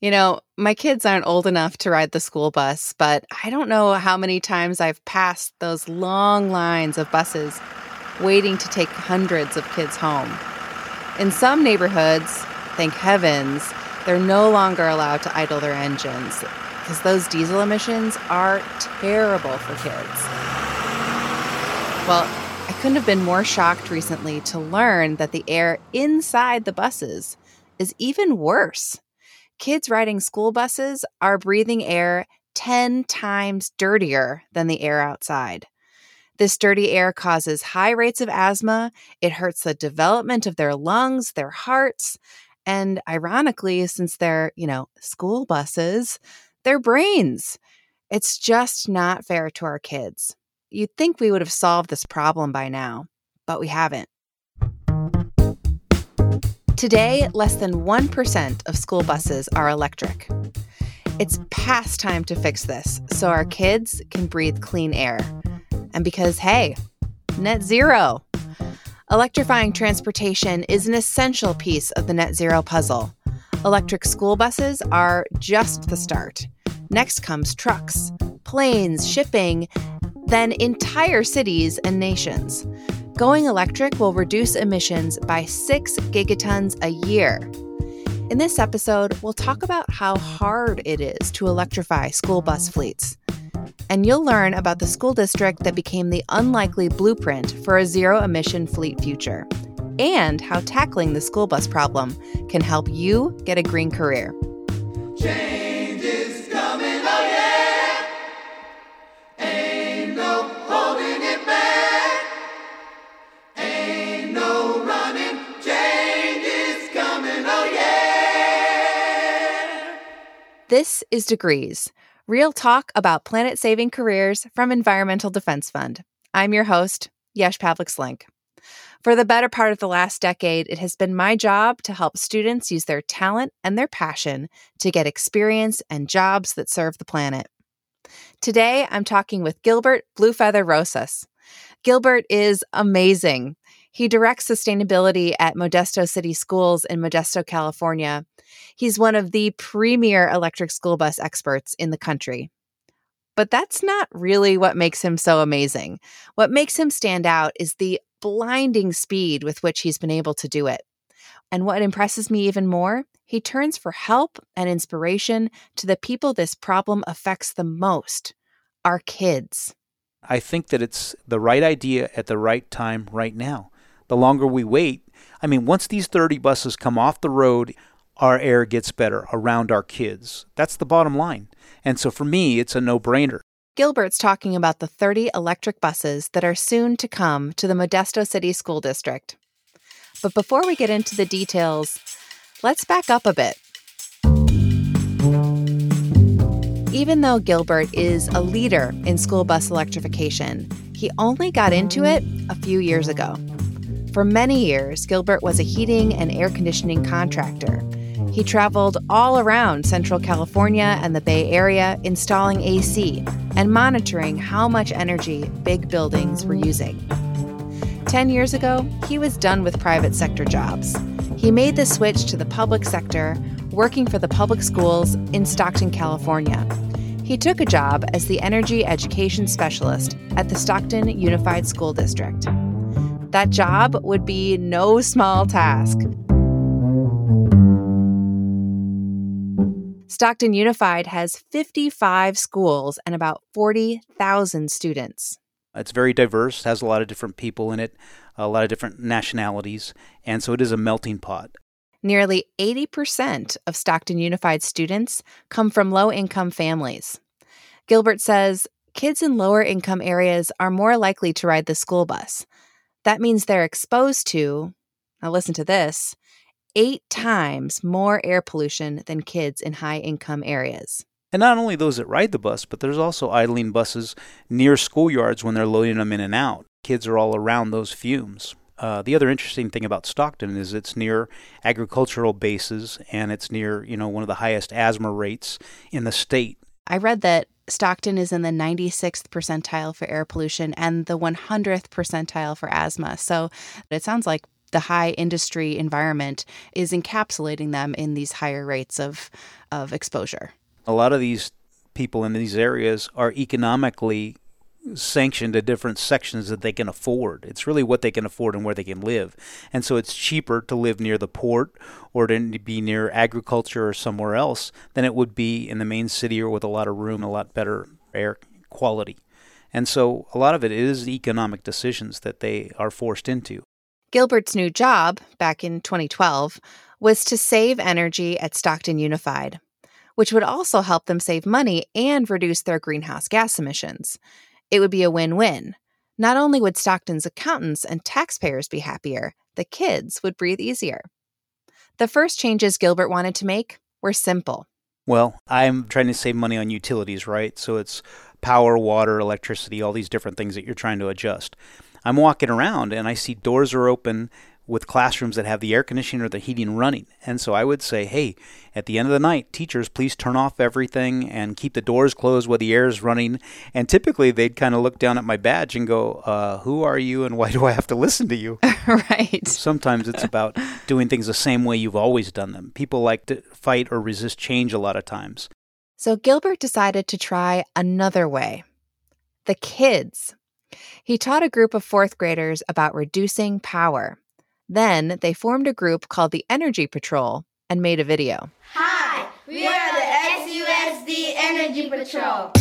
You know, my kids aren't old enough to ride the school bus, but I don't know how many times I've passed those long lines of buses waiting to take hundreds of kids home. In some neighborhoods, thank heavens, they're no longer allowed to idle their engines because those diesel emissions are terrible for kids. Well, I couldn't have been more shocked recently to learn that the air inside the buses is even worse kids riding school buses are breathing air 10 times dirtier than the air outside. This dirty air causes high rates of asthma, it hurts the development of their lungs, their hearts, and ironically, since they're, you know, school buses, their brains. It's just not fair to our kids. You'd think we would have solved this problem by now, but we haven't. Today, less than 1% of school buses are electric. It's past time to fix this so our kids can breathe clean air. And because, hey, net zero. Electrifying transportation is an essential piece of the net zero puzzle. Electric school buses are just the start. Next comes trucks, planes, shipping, then entire cities and nations. Going electric will reduce emissions by 6 gigatons a year. In this episode, we'll talk about how hard it is to electrify school bus fleets. And you'll learn about the school district that became the unlikely blueprint for a zero emission fleet future, and how tackling the school bus problem can help you get a green career. Change. This is Degrees, real talk about planet saving careers from Environmental Defense Fund. I'm your host, Yesh Pavlik Slenk. For the better part of the last decade, it has been my job to help students use their talent and their passion to get experience and jobs that serve the planet. Today, I'm talking with Gilbert Bluefeather Rosas. Gilbert is amazing. He directs sustainability at Modesto City Schools in Modesto, California, He's one of the premier electric school bus experts in the country. But that's not really what makes him so amazing. What makes him stand out is the blinding speed with which he's been able to do it. And what impresses me even more, he turns for help and inspiration to the people this problem affects the most our kids. I think that it's the right idea at the right time right now. The longer we wait, I mean, once these 30 buses come off the road, our air gets better around our kids. That's the bottom line. And so for me, it's a no brainer. Gilbert's talking about the 30 electric buses that are soon to come to the Modesto City School District. But before we get into the details, let's back up a bit. Even though Gilbert is a leader in school bus electrification, he only got into it a few years ago. For many years, Gilbert was a heating and air conditioning contractor he traveled all around Central California and the Bay Area installing AC and monitoring how much energy big buildings were using. Ten years ago, he was done with private sector jobs. He made the switch to the public sector, working for the public schools in Stockton, California. He took a job as the energy education specialist at the Stockton Unified School District. That job would be no small task. Stockton Unified has 55 schools and about 40,000 students. It's very diverse, has a lot of different people in it, a lot of different nationalities, and so it is a melting pot. Nearly 80% of Stockton Unified students come from low income families. Gilbert says kids in lower income areas are more likely to ride the school bus. That means they're exposed to, now listen to this, eight times more air pollution than kids in high income areas. And not only those that ride the bus, but there's also idling buses near schoolyards when they're loading them in and out. Kids are all around those fumes. Uh, the other interesting thing about Stockton is it's near agricultural bases and it's near, you know, one of the highest asthma rates in the state. I read that Stockton is in the 96th percentile for air pollution and the 100th percentile for asthma. So it sounds like the high industry environment is encapsulating them in these higher rates of of exposure. A lot of these people in these areas are economically sanctioned to different sections that they can afford. It's really what they can afford and where they can live. And so it's cheaper to live near the port or to be near agriculture or somewhere else than it would be in the main city or with a lot of room, a lot better air quality. And so a lot of it is economic decisions that they are forced into. Gilbert's new job, back in 2012, was to save energy at Stockton Unified, which would also help them save money and reduce their greenhouse gas emissions. It would be a win win. Not only would Stockton's accountants and taxpayers be happier, the kids would breathe easier. The first changes Gilbert wanted to make were simple. Well, I'm trying to save money on utilities, right? So it's power, water, electricity, all these different things that you're trying to adjust. I'm walking around and I see doors are open with classrooms that have the air conditioning or the heating running. And so I would say, hey, at the end of the night, teachers, please turn off everything and keep the doors closed while the air is running. And typically they'd kind of look down at my badge and go, uh, who are you and why do I have to listen to you? right. Sometimes it's about doing things the same way you've always done them. People like to fight or resist change a lot of times. So Gilbert decided to try another way the kids. He taught a group of fourth graders about reducing power then they formed a group called the Energy Patrol and made a video. Hi, we are the SUSD Energy Patrol.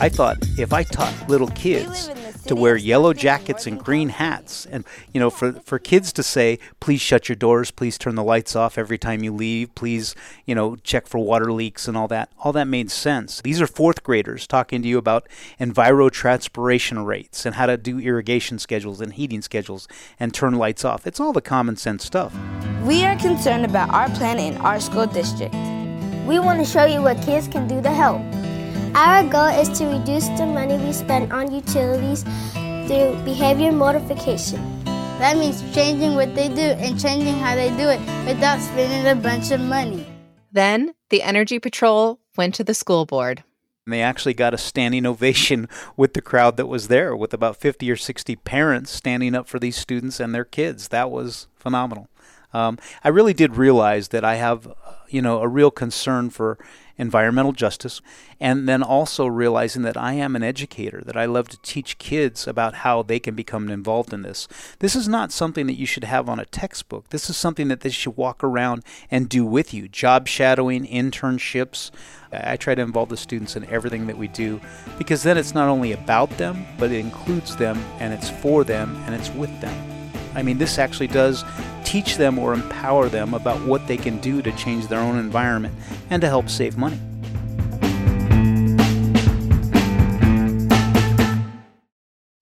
I thought if I taught little kids to wear yellow jackets and green hats. And, you know, for, for kids to say, please shut your doors, please turn the lights off every time you leave, please, you know, check for water leaks and all that, all that made sense. These are fourth graders talking to you about evapotranspiration rates and how to do irrigation schedules and heating schedules and turn lights off. It's all the common sense stuff. We are concerned about our planet in our school district. We want to show you what kids can do to help. Our goal is to reduce the money we spend on utilities through behavior modification. That means changing what they do and changing how they do it without spending a bunch of money. Then the Energy Patrol went to the school board. And they actually got a standing ovation with the crowd that was there, with about 50 or 60 parents standing up for these students and their kids. That was phenomenal. Um, I really did realize that I have, you know, a real concern for environmental justice, and then also realizing that I am an educator, that I love to teach kids about how they can become involved in this. This is not something that you should have on a textbook. This is something that they should walk around and do with you. Job shadowing, internships. I try to involve the students in everything that we do because then it's not only about them, but it includes them and it's for them and it's with them. I mean, this actually does teach them or empower them about what they can do to change their own environment and to help save money.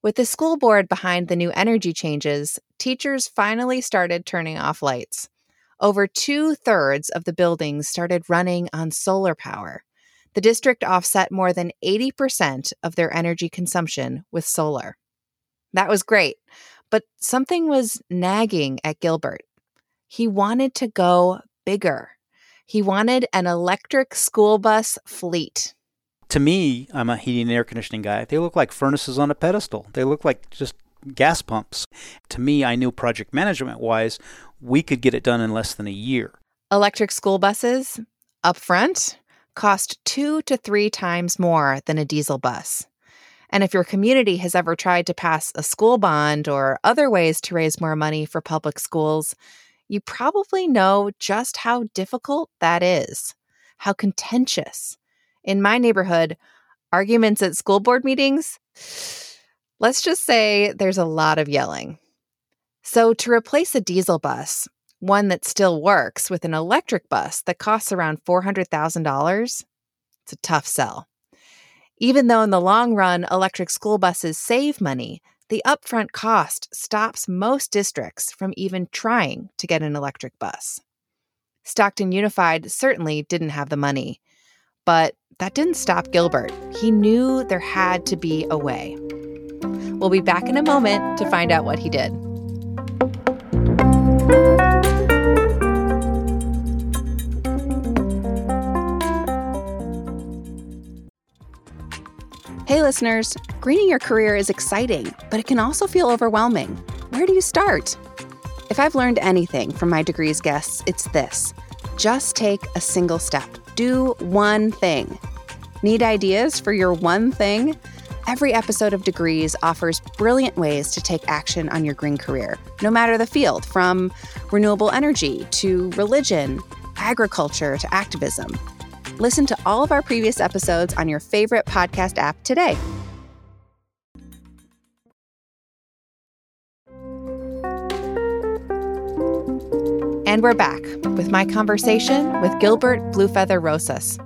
With the school board behind the new energy changes, teachers finally started turning off lights. Over two thirds of the buildings started running on solar power. The district offset more than 80% of their energy consumption with solar. That was great, but something was nagging at Gilbert. He wanted to go bigger. He wanted an electric school bus fleet. To me, I'm a heating and air conditioning guy. They look like furnaces on a pedestal. They look like just gas pumps. To me, I knew project management wise, we could get it done in less than a year. Electric school buses, up front, cost two to three times more than a diesel bus. And if your community has ever tried to pass a school bond or other ways to raise more money for public schools, you probably know just how difficult that is, how contentious. In my neighborhood, arguments at school board meetings, let's just say there's a lot of yelling. So, to replace a diesel bus, one that still works, with an electric bus that costs around $400,000, it's a tough sell. Even though in the long run, electric school buses save money, the upfront cost stops most districts from even trying to get an electric bus. Stockton Unified certainly didn't have the money, but that didn't stop Gilbert. He knew there had to be a way. We'll be back in a moment to find out what he did. Hey, listeners, greening your career is exciting, but it can also feel overwhelming. Where do you start? If I've learned anything from my degrees guests, it's this just take a single step, do one thing. Need ideas for your one thing? Every episode of Degrees offers brilliant ways to take action on your green career, no matter the field, from renewable energy to religion, agriculture to activism. Listen to all of our previous episodes on your favorite podcast app today. And we're back with my conversation with Gilbert Bluefeather Rosas.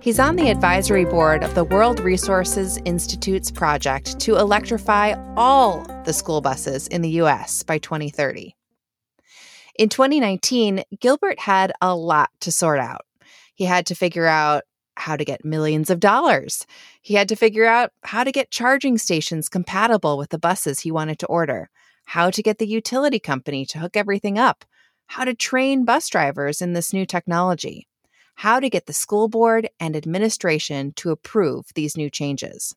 He's on the advisory board of the World Resources Institute's project to electrify all the school buses in the US by 2030. In 2019, Gilbert had a lot to sort out. He had to figure out how to get millions of dollars. He had to figure out how to get charging stations compatible with the buses he wanted to order, how to get the utility company to hook everything up, how to train bus drivers in this new technology, how to get the school board and administration to approve these new changes.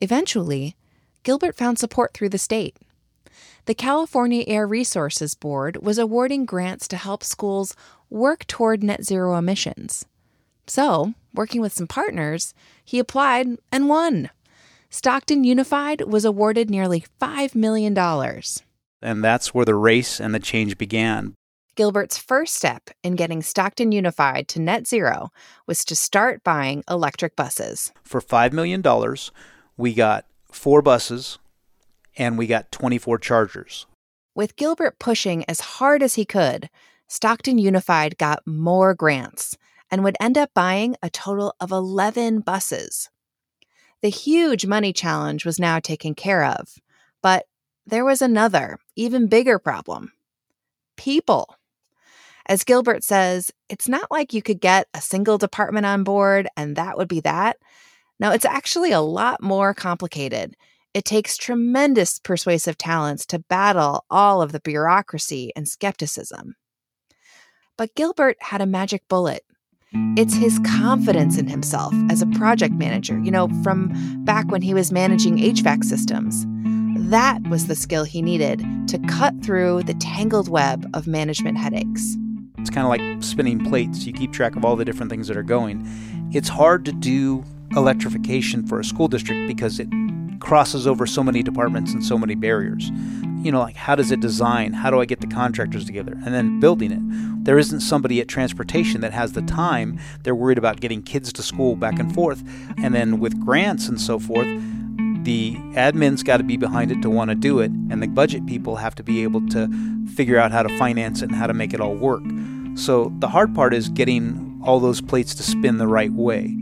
Eventually, Gilbert found support through the state. The California Air Resources Board was awarding grants to help schools work toward net zero emissions. So, working with some partners, he applied and won. Stockton Unified was awarded nearly $5 million. And that's where the race and the change began. Gilbert's first step in getting Stockton Unified to net zero was to start buying electric buses. For $5 million, we got four buses and we got 24 chargers. With Gilbert pushing as hard as he could, Stockton Unified got more grants and would end up buying a total of 11 buses. The huge money challenge was now taken care of, but there was another, even bigger problem people. As Gilbert says, it's not like you could get a single department on board and that would be that. No, it's actually a lot more complicated. It takes tremendous persuasive talents to battle all of the bureaucracy and skepticism. But Gilbert had a magic bullet. It's his confidence in himself as a project manager, you know, from back when he was managing HVAC systems. That was the skill he needed to cut through the tangled web of management headaches. It's kind of like spinning plates. You keep track of all the different things that are going. It's hard to do electrification for a school district because it crosses over so many departments and so many barriers. You know, like how does it design? How do I get the contractors together? And then building it. There isn't somebody at transportation that has the time. They're worried about getting kids to school back and forth. And then with grants and so forth, the admin's got to be behind it to want to do it, and the budget people have to be able to figure out how to finance it and how to make it all work. So the hard part is getting all those plates to spin the right way.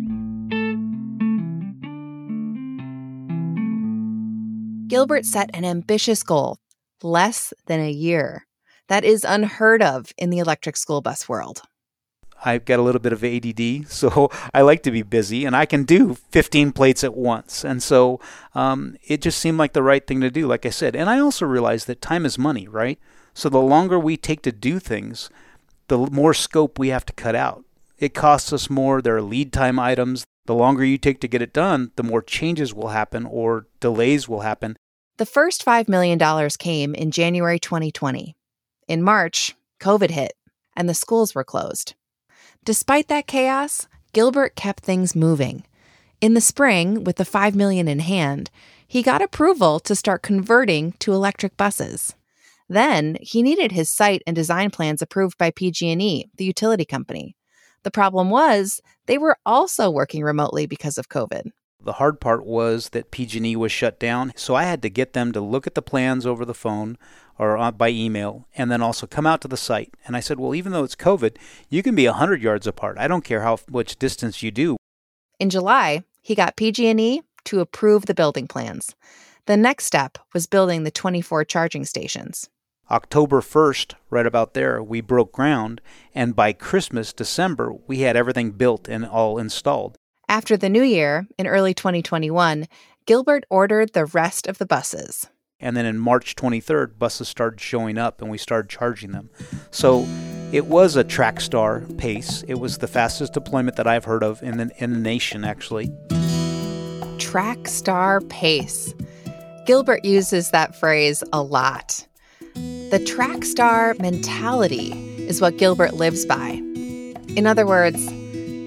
Gilbert set an ambitious goal less than a year. That is unheard of in the electric school bus world. I've got a little bit of ADD, so I like to be busy, and I can do 15 plates at once. And so um, it just seemed like the right thing to do, like I said. And I also realized that time is money, right? So the longer we take to do things, the more scope we have to cut out. It costs us more. There are lead time items. The longer you take to get it done, the more changes will happen or delays will happen. The first $5 million came in January 2020. In March, COVID hit and the schools were closed. Despite that chaos, Gilbert kept things moving. In the spring, with the 5 million in hand, he got approval to start converting to electric buses. Then, he needed his site and design plans approved by PG&E, the utility company. The problem was, they were also working remotely because of COVID. The hard part was that PG&E was shut down, so I had to get them to look at the plans over the phone or uh, by email and then also come out to the site. And I said, "Well, even though it's COVID, you can be 100 yards apart. I don't care how much distance you do." In July, he got PG&E to approve the building plans. The next step was building the 24 charging stations. October 1st, right about there, we broke ground, and by Christmas, December, we had everything built and all installed. After the new year, in early 2021, Gilbert ordered the rest of the buses. And then in March 23rd, buses started showing up and we started charging them. So it was a Trackstar pace. It was the fastest deployment that I've heard of in the, in the nation, actually. Trackstar pace. Gilbert uses that phrase a lot. The track star mentality is what Gilbert lives by. In other words,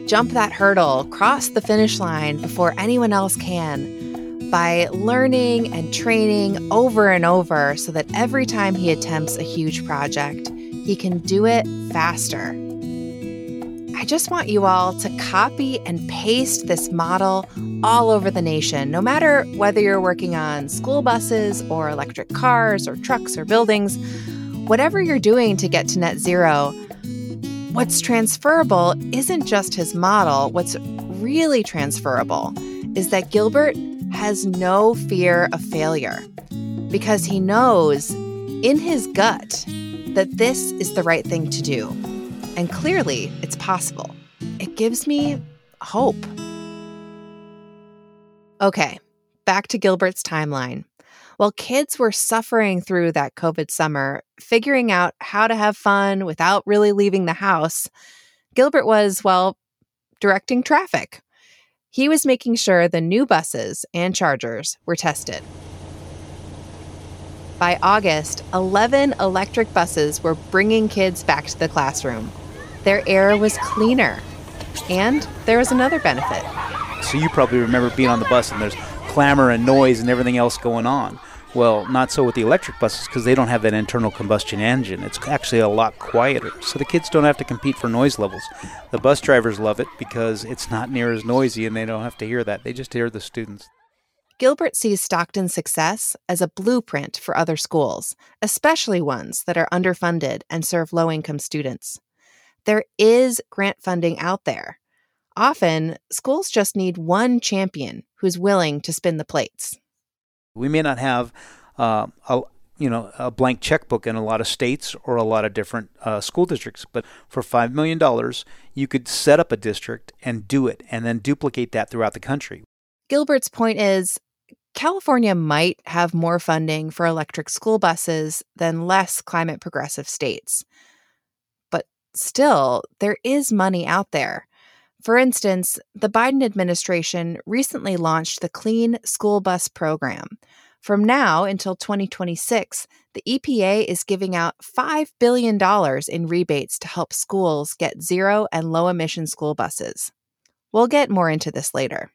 jump that hurdle, cross the finish line before anyone else can by learning and training over and over so that every time he attempts a huge project, he can do it faster. I just want you all to copy and paste this model all over the nation, no matter whether you're working on school buses or electric cars or trucks or buildings. Whatever you're doing to get to net zero, what's transferable isn't just his model. What's really transferable is that Gilbert has no fear of failure because he knows in his gut that this is the right thing to do. And clearly, it's possible. It gives me hope. Okay, back to Gilbert's timeline. While kids were suffering through that COVID summer, figuring out how to have fun without really leaving the house, Gilbert was, well, directing traffic. He was making sure the new buses and chargers were tested. By August, 11 electric buses were bringing kids back to the classroom. Their air was cleaner. And there was another benefit. So you probably remember being on the bus and there's clamor and noise and everything else going on. Well, not so with the electric buses because they don't have that internal combustion engine. It's actually a lot quieter. So the kids don't have to compete for noise levels. The bus drivers love it because it's not near as noisy and they don't have to hear that. They just hear the students. Gilbert sees Stockton's success as a blueprint for other schools, especially ones that are underfunded and serve low income students. There is grant funding out there. Often, schools just need one champion who's willing to spin the plates. We may not have uh, a you know a blank checkbook in a lot of states or a lot of different uh, school districts, but for five million dollars, you could set up a district and do it, and then duplicate that throughout the country. Gilbert's point is California might have more funding for electric school buses than less climate progressive states. Still, there is money out there. For instance, the Biden administration recently launched the Clean School Bus Program. From now until 2026, the EPA is giving out $5 billion in rebates to help schools get zero and low emission school buses. We'll get more into this later.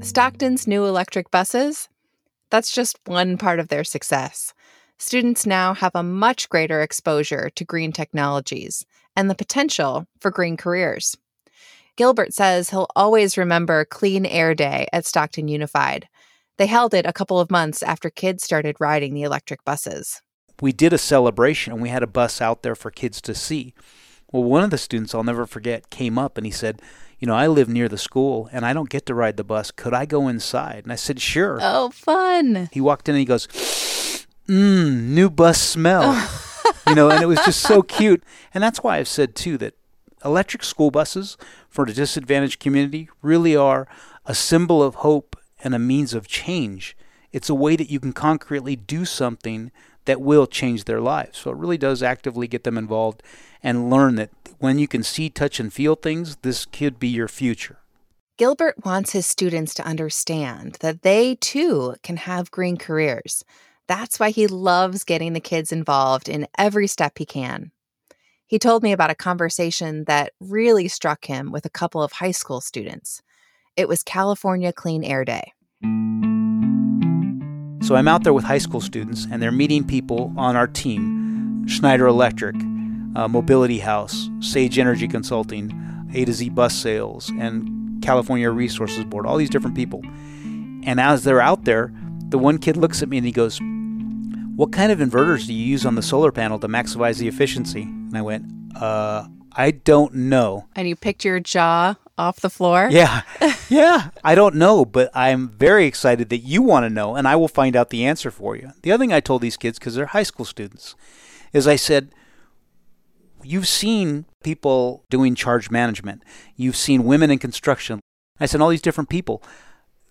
Stockton's new electric buses, that's just one part of their success. Students now have a much greater exposure to green technologies and the potential for green careers. Gilbert says he'll always remember Clean Air Day at Stockton Unified. They held it a couple of months after kids started riding the electric buses. We did a celebration and we had a bus out there for kids to see. Well, one of the students I'll never forget came up and he said, you know, I live near the school and I don't get to ride the bus. Could I go inside? And I said, sure. Oh, fun. He walked in and he goes, mmm, new bus smell. you know, and it was just so cute. And that's why I've said, too, that electric school buses for the disadvantaged community really are a symbol of hope and a means of change. It's a way that you can concretely do something that will change their lives. So it really does actively get them involved and learn that when you can see, touch, and feel things, this could be your future. Gilbert wants his students to understand that they too can have green careers. That's why he loves getting the kids involved in every step he can. He told me about a conversation that really struck him with a couple of high school students. It was California Clean Air Day. So I'm out there with high school students, and they're meeting people on our team Schneider Electric, uh, Mobility House, Sage Energy Consulting, A to Z Bus Sales, and California Resources Board, all these different people. And as they're out there, the one kid looks at me and he goes, What kind of inverters do you use on the solar panel to maximize the efficiency? And I went, Uh, I don't know. And you picked your jaw off the floor? Yeah. Yeah. I don't know, but I'm very excited that you want to know, and I will find out the answer for you. The other thing I told these kids, because they're high school students, is I said, You've seen people doing charge management. You've seen women in construction. I said, all these different people.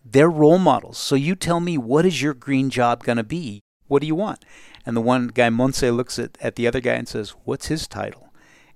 They're role models. So you tell me, what is your green job going to be? What do you want? And the one guy, Monse, looks at, at the other guy and says, What's his title?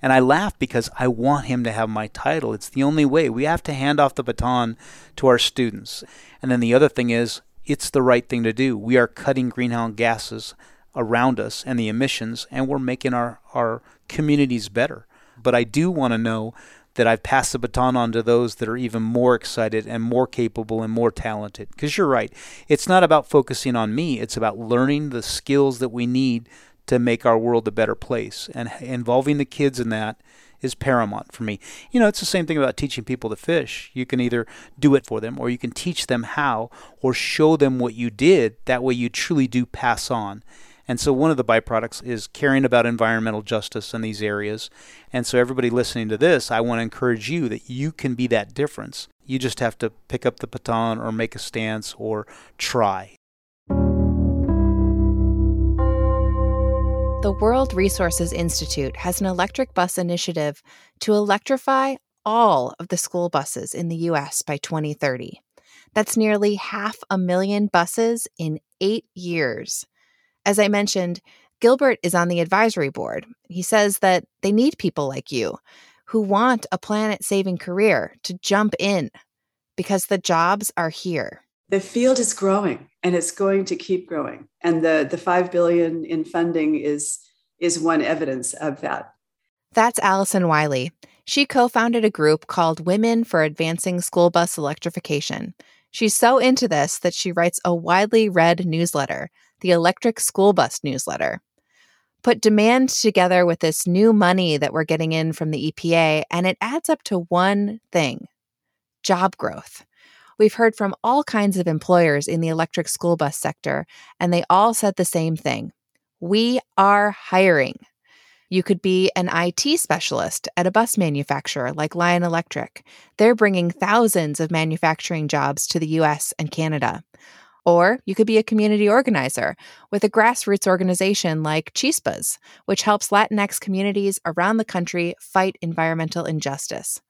And I laugh because I want him to have my title. It's the only way. We have to hand off the baton to our students. And then the other thing is, it's the right thing to do. We are cutting greenhouse gases around us and the emissions, and we're making our, our communities better. But I do want to know that I've passed the baton on to those that are even more excited and more capable and more talented. Because you're right, it's not about focusing on me, it's about learning the skills that we need to make our world a better place. And involving the kids in that is paramount for me. You know, it's the same thing about teaching people to fish. You can either do it for them or you can teach them how or show them what you did. That way you truly do pass on. And so one of the byproducts is caring about environmental justice in these areas. And so everybody listening to this, I want to encourage you that you can be that difference. You just have to pick up the baton or make a stance or try. The World Resources Institute has an electric bus initiative to electrify all of the school buses in the US by 2030. That's nearly half a million buses in eight years. As I mentioned, Gilbert is on the advisory board. He says that they need people like you who want a planet saving career to jump in because the jobs are here. The field is growing and it's going to keep growing. And the, the 5 billion in funding is, is one evidence of that. That's Allison Wiley. She co founded a group called Women for Advancing School Bus Electrification. She's so into this that she writes a widely read newsletter the electric school bus newsletter. Put demand together with this new money that we're getting in from the EPA, and it adds up to one thing job growth. We've heard from all kinds of employers in the electric school bus sector, and they all said the same thing We are hiring. You could be an IT specialist at a bus manufacturer like Lion Electric. They're bringing thousands of manufacturing jobs to the US and Canada. Or you could be a community organizer with a grassroots organization like Chispas, which helps Latinx communities around the country fight environmental injustice.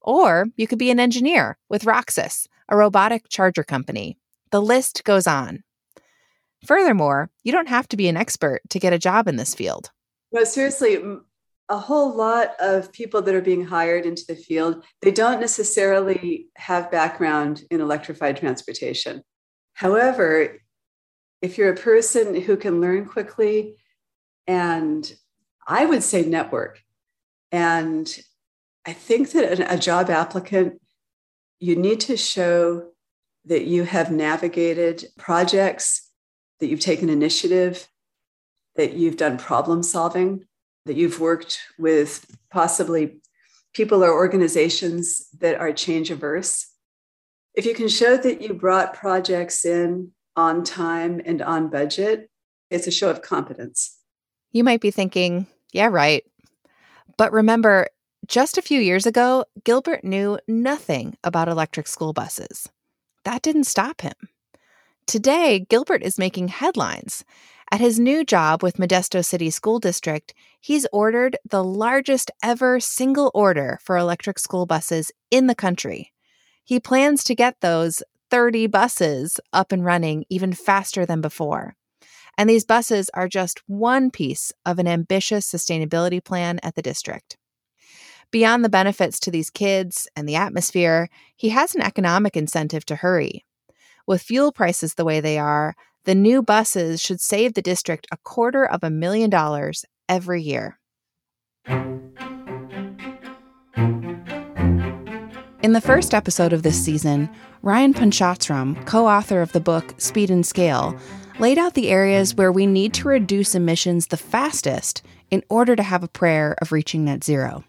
Or you could be an engineer with Rocsys, a robotic charger company. The list goes on. Furthermore, you don't have to be an expert to get a job in this field. No, seriously, a whole lot of people that are being hired into the field, they don't necessarily have background in electrified transportation. However, if you're a person who can learn quickly, and I would say network, and I think that a job applicant, you need to show that you have navigated projects, that you've taken initiative, that you've done problem solving, that you've worked with possibly people or organizations that are change averse if you can show that you brought projects in on time and on budget, it's a show of competence. You might be thinking, yeah, right. But remember, just a few years ago, Gilbert knew nothing about electric school buses. That didn't stop him. Today, Gilbert is making headlines. At his new job with Modesto City School District, he's ordered the largest ever single order for electric school buses in the country. He plans to get those 30 buses up and running even faster than before. And these buses are just one piece of an ambitious sustainability plan at the district. Beyond the benefits to these kids and the atmosphere, he has an economic incentive to hurry. With fuel prices the way they are, the new buses should save the district a quarter of a million dollars every year. In the first episode of this season, Ryan Panchadsaram, co author of the book Speed and Scale, laid out the areas where we need to reduce emissions the fastest in order to have a prayer of reaching net zero.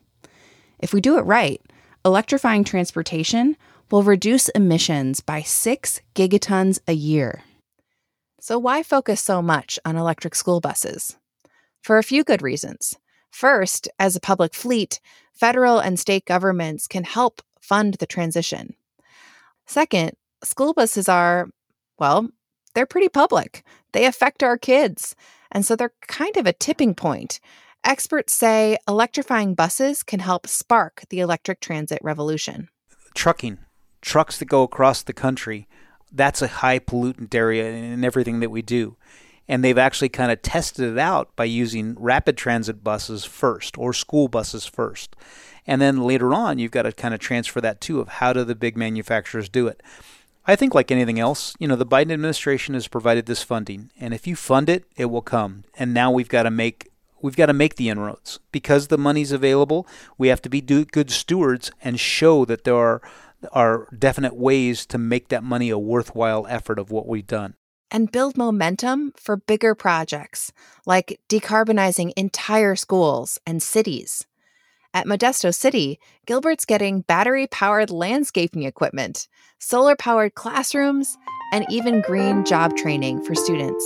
If we do it right, electrifying transportation will reduce emissions by 6 gigatons a year. So, why focus so much on electric school buses? For a few good reasons. First, as a public fleet, federal and state governments can help fund the transition. Second, school buses are, well, they're pretty public. They affect our kids. And so they're kind of a tipping point. Experts say electrifying buses can help spark the electric transit revolution. Trucking, trucks that go across the country, that's a high pollutant area in everything that we do. And they've actually kind of tested it out by using rapid transit buses first or school buses first. And then later on, you've got to kind of transfer that too of how do the big manufacturers do it. I think, like anything else, you know, the Biden administration has provided this funding, and if you fund it, it will come. And now we've got to make we've got to make the inroads because the money's available. We have to be good stewards and show that there are are definite ways to make that money a worthwhile effort of what we've done. And build momentum for bigger projects like decarbonizing entire schools and cities. At Modesto City, Gilbert's getting battery powered landscaping equipment, solar powered classrooms, and even green job training for students.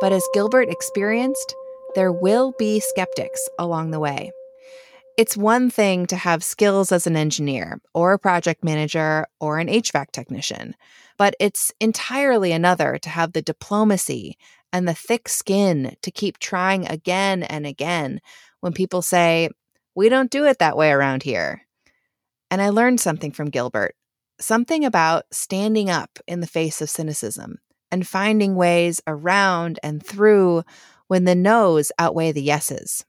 But as Gilbert experienced, there will be skeptics along the way. It's one thing to have skills as an engineer or a project manager or an HVAC technician, but it's entirely another to have the diplomacy and the thick skin to keep trying again and again when people say, We don't do it that way around here. And I learned something from Gilbert something about standing up in the face of cynicism and finding ways around and through when the no's outweigh the yeses.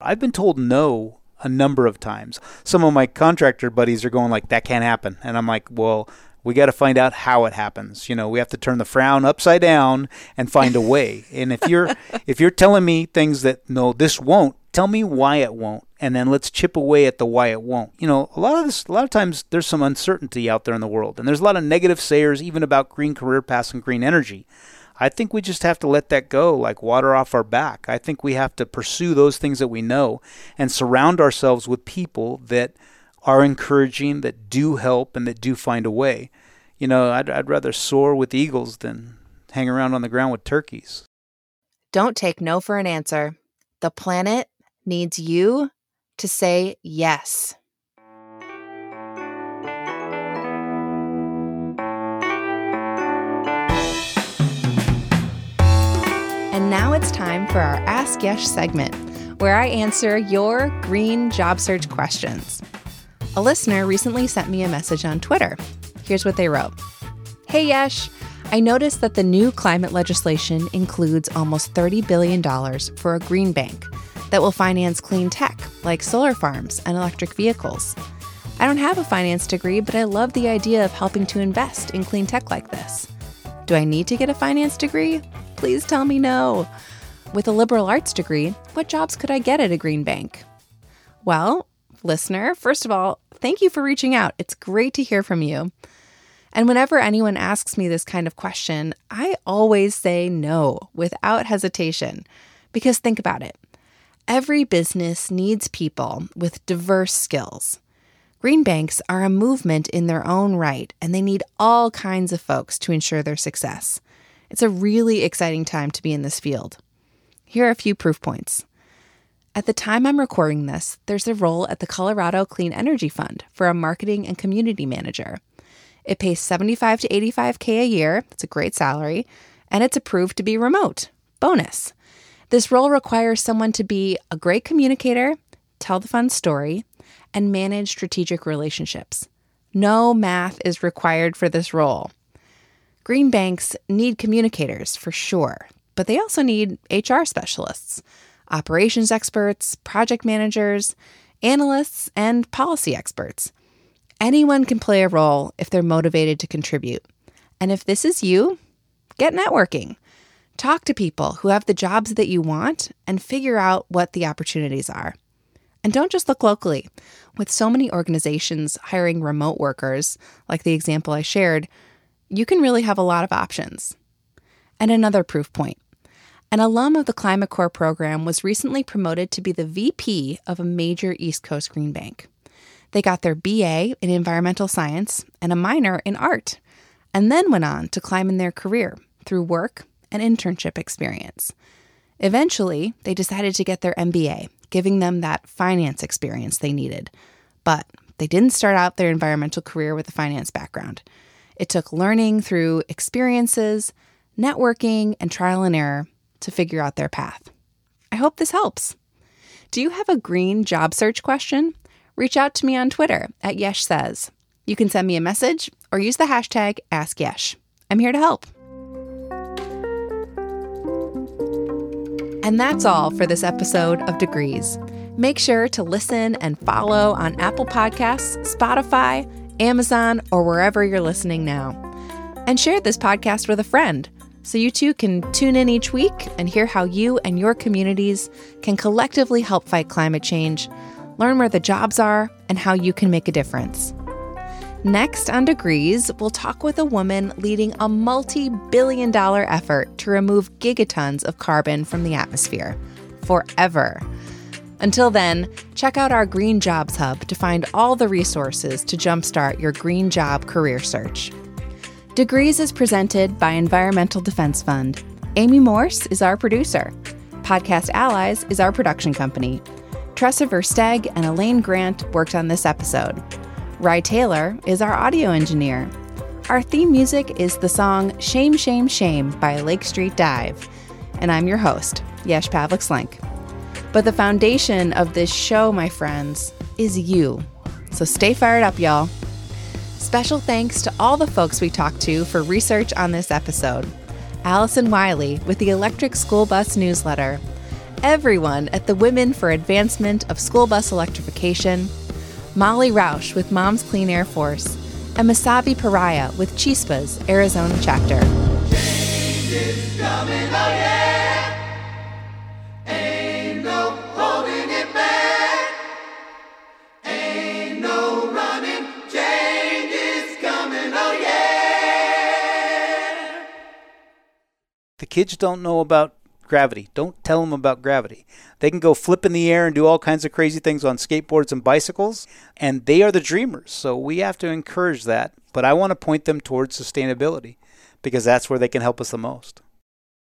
I've been told no a number of times. Some of my contractor buddies are going like that can't happen and I'm like, "Well, we got to find out how it happens. You know, we have to turn the frown upside down and find a way. and if you're if you're telling me things that no, this won't, tell me why it won't, and then let's chip away at the why it won't. You know, a lot of this, a lot of times there's some uncertainty out there in the world, and there's a lot of negative sayers even about green career paths and green energy. I think we just have to let that go like water off our back. I think we have to pursue those things that we know and surround ourselves with people that are encouraging, that do help, and that do find a way. You know, I'd, I'd rather soar with eagles than hang around on the ground with turkeys. Don't take no for an answer. The planet needs you to say yes. Time for our Ask Yesh segment, where I answer your green job search questions. A listener recently sent me a message on Twitter. Here's what they wrote Hey Yesh, I noticed that the new climate legislation includes almost $30 billion for a green bank that will finance clean tech like solar farms and electric vehicles. I don't have a finance degree, but I love the idea of helping to invest in clean tech like this. Do I need to get a finance degree? Please tell me no. With a liberal arts degree, what jobs could I get at a green bank? Well, listener, first of all, thank you for reaching out. It's great to hear from you. And whenever anyone asks me this kind of question, I always say no without hesitation. Because think about it every business needs people with diverse skills. Green banks are a movement in their own right, and they need all kinds of folks to ensure their success. It's a really exciting time to be in this field. Here are a few proof points. At the time I'm recording this, there's a role at the Colorado Clean Energy Fund for a marketing and community manager. It pays 75 to 85k a year. It's a great salary, and it's approved to be remote. Bonus. This role requires someone to be a great communicator, tell the fun story, and manage strategic relationships. No math is required for this role. Green banks need communicators for sure, but they also need HR specialists operations experts, project managers, analysts, and policy experts. Anyone can play a role if they're motivated to contribute. And if this is you, get networking. Talk to people who have the jobs that you want and figure out what the opportunities are. And don't just look locally. With so many organizations hiring remote workers, like the example I shared, you can really have a lot of options. And another proof point an alum of the Climate Corps program was recently promoted to be the VP of a major East Coast green bank. They got their BA in environmental science and a minor in art, and then went on to climb in their career through work and internship experience. Eventually, they decided to get their MBA, giving them that finance experience they needed. But they didn't start out their environmental career with a finance background. It took learning through experiences, networking, and trial and error to figure out their path. I hope this helps. Do you have a green job search question? Reach out to me on Twitter at Yesh Says. You can send me a message or use the hashtag AskYesh. I'm here to help. And that's all for this episode of Degrees. Make sure to listen and follow on Apple Podcasts, Spotify, Amazon, or wherever you're listening now. And share this podcast with a friend so you too can tune in each week and hear how you and your communities can collectively help fight climate change, learn where the jobs are, and how you can make a difference. Next on Degrees, we'll talk with a woman leading a multi billion dollar effort to remove gigatons of carbon from the atmosphere forever. Until then, check out our Green Jobs Hub to find all the resources to jumpstart your green job career search. Degrees is presented by Environmental Defense Fund. Amy Morse is our producer. Podcast Allies is our production company. Tressa Versteeg and Elaine Grant worked on this episode. Rye Taylor is our audio engineer. Our theme music is the song Shame, Shame, Shame by Lake Street Dive. And I'm your host, Yesh Pavlik Slenk. But the foundation of this show, my friends, is you. So stay fired up, y'all. Special thanks to all the folks we talked to for research on this episode. Allison Wiley with the Electric School Bus Newsletter, everyone at the Women for Advancement of School Bus Electrification, Molly Roush with Moms Clean Air Force, and Masavi Perea with Chispa's Arizona chapter. Kids don't know about gravity. Don't tell them about gravity. They can go flip in the air and do all kinds of crazy things on skateboards and bicycles, and they are the dreamers. So we have to encourage that. But I want to point them towards sustainability because that's where they can help us the most.